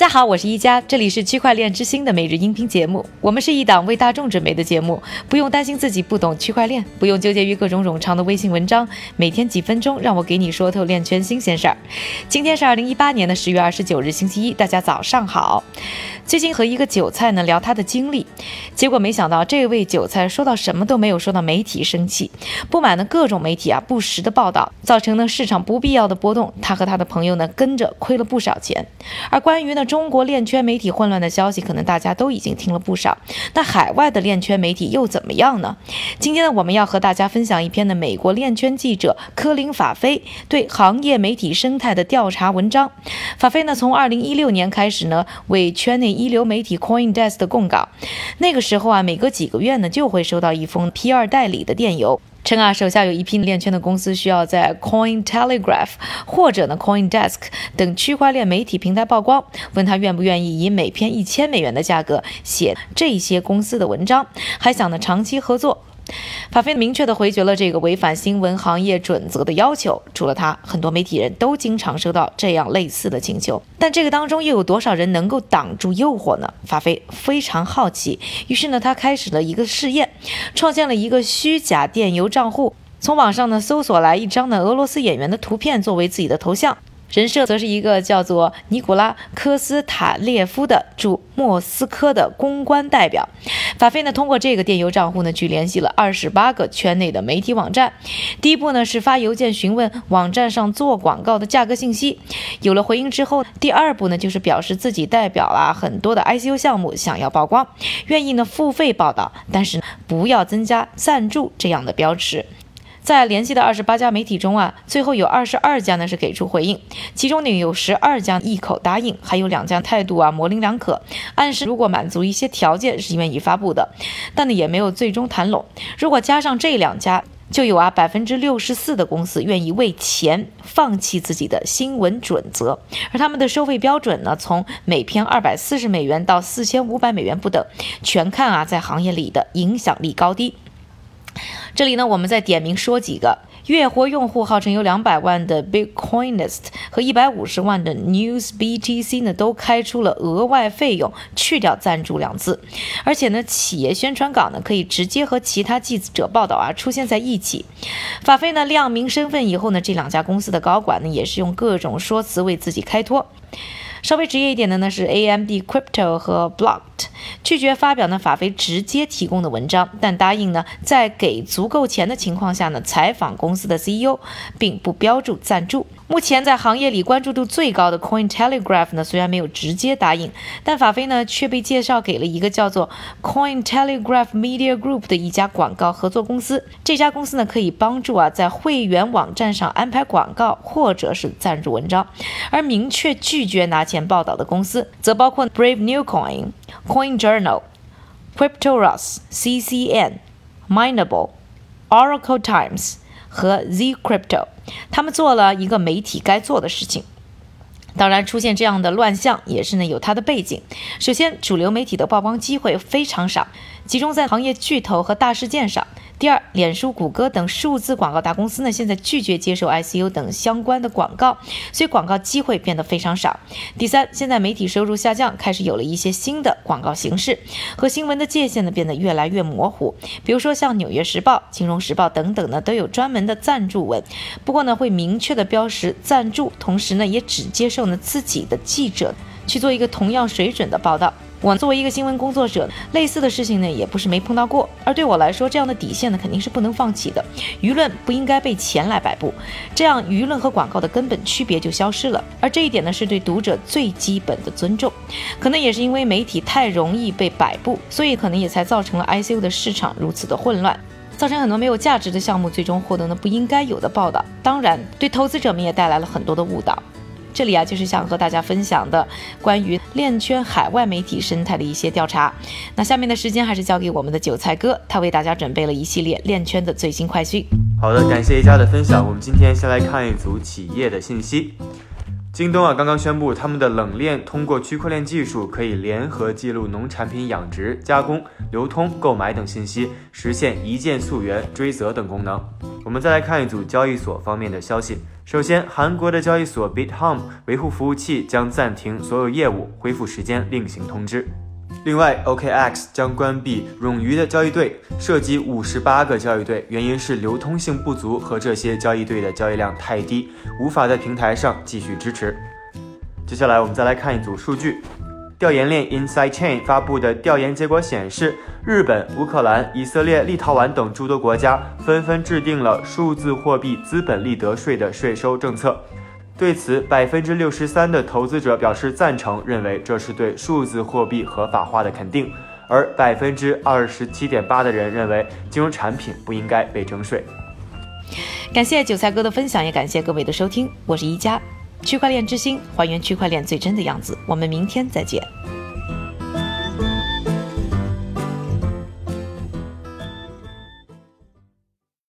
大家好，我是一加，这里是区块链之星的每日音频节目。我们是一档为大众准备的节目，不用担心自己不懂区块链，不用纠结于各种冗长的微信文章，每天几分钟，让我给你说透链圈新鲜事儿。今天是二零一八年的十月二十九日，星期一，大家早上好。最近和一个韭菜呢聊他的经历，结果没想到这位韭菜说到什么都没有说到媒体生气，不满的各种媒体啊不实的报道，造成呢市场不必要的波动，他和他的朋友呢跟着亏了不少钱。而关于呢中国链圈媒体混乱的消息，可能大家都已经听了不少。那海外的链圈媒体又怎么样呢？今天呢我们要和大家分享一篇呢美国链圈记者科林法菲对行业媒体生态的调查文章。法菲呢从二零一六年开始呢为圈内一流媒体 CoinDesk 的供稿，那个时候啊，每隔几个月呢，就会收到一封 P 二代理的电邮，称啊，手下有一批链圈的公司需要在 CoinTelegraph 或者呢 CoinDesk 等区块链媒体平台曝光，问他愿不愿意以每篇一千美元的价格写这些公司的文章，还想呢长期合作。法菲明确地回绝了这个违反新闻行业准则的要求。除了他，很多媒体人都经常收到这样类似的请求。但这个当中又有多少人能够挡住诱惑呢？法菲非常好奇，于是呢，他开始了一个试验，创建了一个虚假电邮账户，从网上呢搜索来一张呢俄罗斯演员的图片作为自己的头像。人设则是一个叫做尼古拉科斯塔列夫的驻莫斯科的公关代表。法菲呢，通过这个电邮账户呢，去联系了二十八个圈内的媒体网站。第一步呢，是发邮件询问网站上做广告的价格信息。有了回应之后，第二步呢，就是表示自己代表了很多的 ICU 项目，想要曝光，愿意呢付费报道，但是不要增加赞助这样的标识。在联系的二十八家媒体中啊，最后有二十二家呢是给出回应，其中呢有十二家一口答应，还有两家态度啊模棱两可，暗示如果满足一些条件是愿意发布的，但呢也没有最终谈拢。如果加上这两家，就有啊百分之六十四的公司愿意为钱放弃自己的新闻准则，而他们的收费标准呢，从每篇二百四十美元到四千五百美元不等，全看啊在行业里的影响力高低。这里呢，我们再点名说几个。月活用户，号称有两百万的 Bitcoinist 和一百五十万的 NewsBTC 呢，都开出了额外费用，去掉赞助两字。而且呢，企业宣传稿呢，可以直接和其他记者报道啊出现在一起。法菲呢亮明身份以后呢，这两家公司的高管呢，也是用各种说辞为自己开脱。稍微职业一点的呢是 AMD Crypto 和 Blocked，拒绝发表呢法菲直接提供的文章，但答应呢在给足够钱的情况下呢采访公司的 CEO，并不标注赞助。目前在行业里关注度最高的 CoinTelegraph 呢，虽然没有直接答应，但法菲呢却被介绍给了一个叫做 CoinTelegraph Media Group 的一家广告合作公司。这家公司呢可以帮助啊在会员网站上安排广告或者是赞助文章，而明确拒绝拿钱报道的公司则包括 Brave New Coin、Coin Journal、Cryptoros、CCN、Mindable、Oracle Times 和 Z Crypto。他们做了一个媒体该做的事情，当然出现这样的乱象也是呢有它的背景。首先，主流媒体的曝光机会非常少，集中在行业巨头和大事件上。第二，脸书、谷歌等数字广告大公司呢，现在拒绝接受 ICU 等相关的广告，所以广告机会变得非常少。第三，现在媒体收入下降，开始有了一些新的广告形式，和新闻的界限呢变得越来越模糊。比如说像《纽约时报》、《金融时报》等等呢，都有专门的赞助文，不过呢会明确的标识赞助，同时呢也只接受呢自己的记者去做一个同样水准的报道。我作为一个新闻工作者，类似的事情呢也不是没碰到过。而对我来说，这样的底线呢肯定是不能放弃的。舆论不应该被钱来摆布，这样舆论和广告的根本区别就消失了。而这一点呢是对读者最基本的尊重。可能也是因为媒体太容易被摆布，所以可能也才造成了 I C U 的市场如此的混乱，造成很多没有价值的项目最终获得了不应该有的报道。当然，对投资者们也带来了很多的误导。这里啊，就是想和大家分享的关于链圈海外媒体生态的一些调查。那下面的时间还是交给我们的韭菜哥，他为大家准备了一系列链圈的最新快讯。好的，感谢一家的分享。我们今天先来看一组企业的信息。京东啊，刚刚宣布他们的冷链通过区块链技术，可以联合记录农产品养殖、加工、流通、购买等信息，实现一键溯源、追责等功能。我们再来看一组交易所方面的消息。首先，韩国的交易所 BitHome 维护服务器将暂停所有业务，恢复时间另行通知。另外，OKX 将关闭冗余的交易队，涉及五十八个交易队，原因是流通性不足和这些交易队的交易量太低，无法在平台上继续支持。接下来，我们再来看一组数据。调研链 Inside Chain 发布的调研结果显示，日本、乌克兰、以色列、立陶宛等诸多国家纷纷制定了数字货币资本利得税的税收政策。对此，百分之六十三的投资者表示赞成，认为这是对数字货币合法化的肯定；而百分之二十七点八的人认为金融产品不应该被征税。感谢韭菜哥的分享，也感谢各位的收听，我是一加，区块链之星，还原区块链最真的样子。我们明天再见。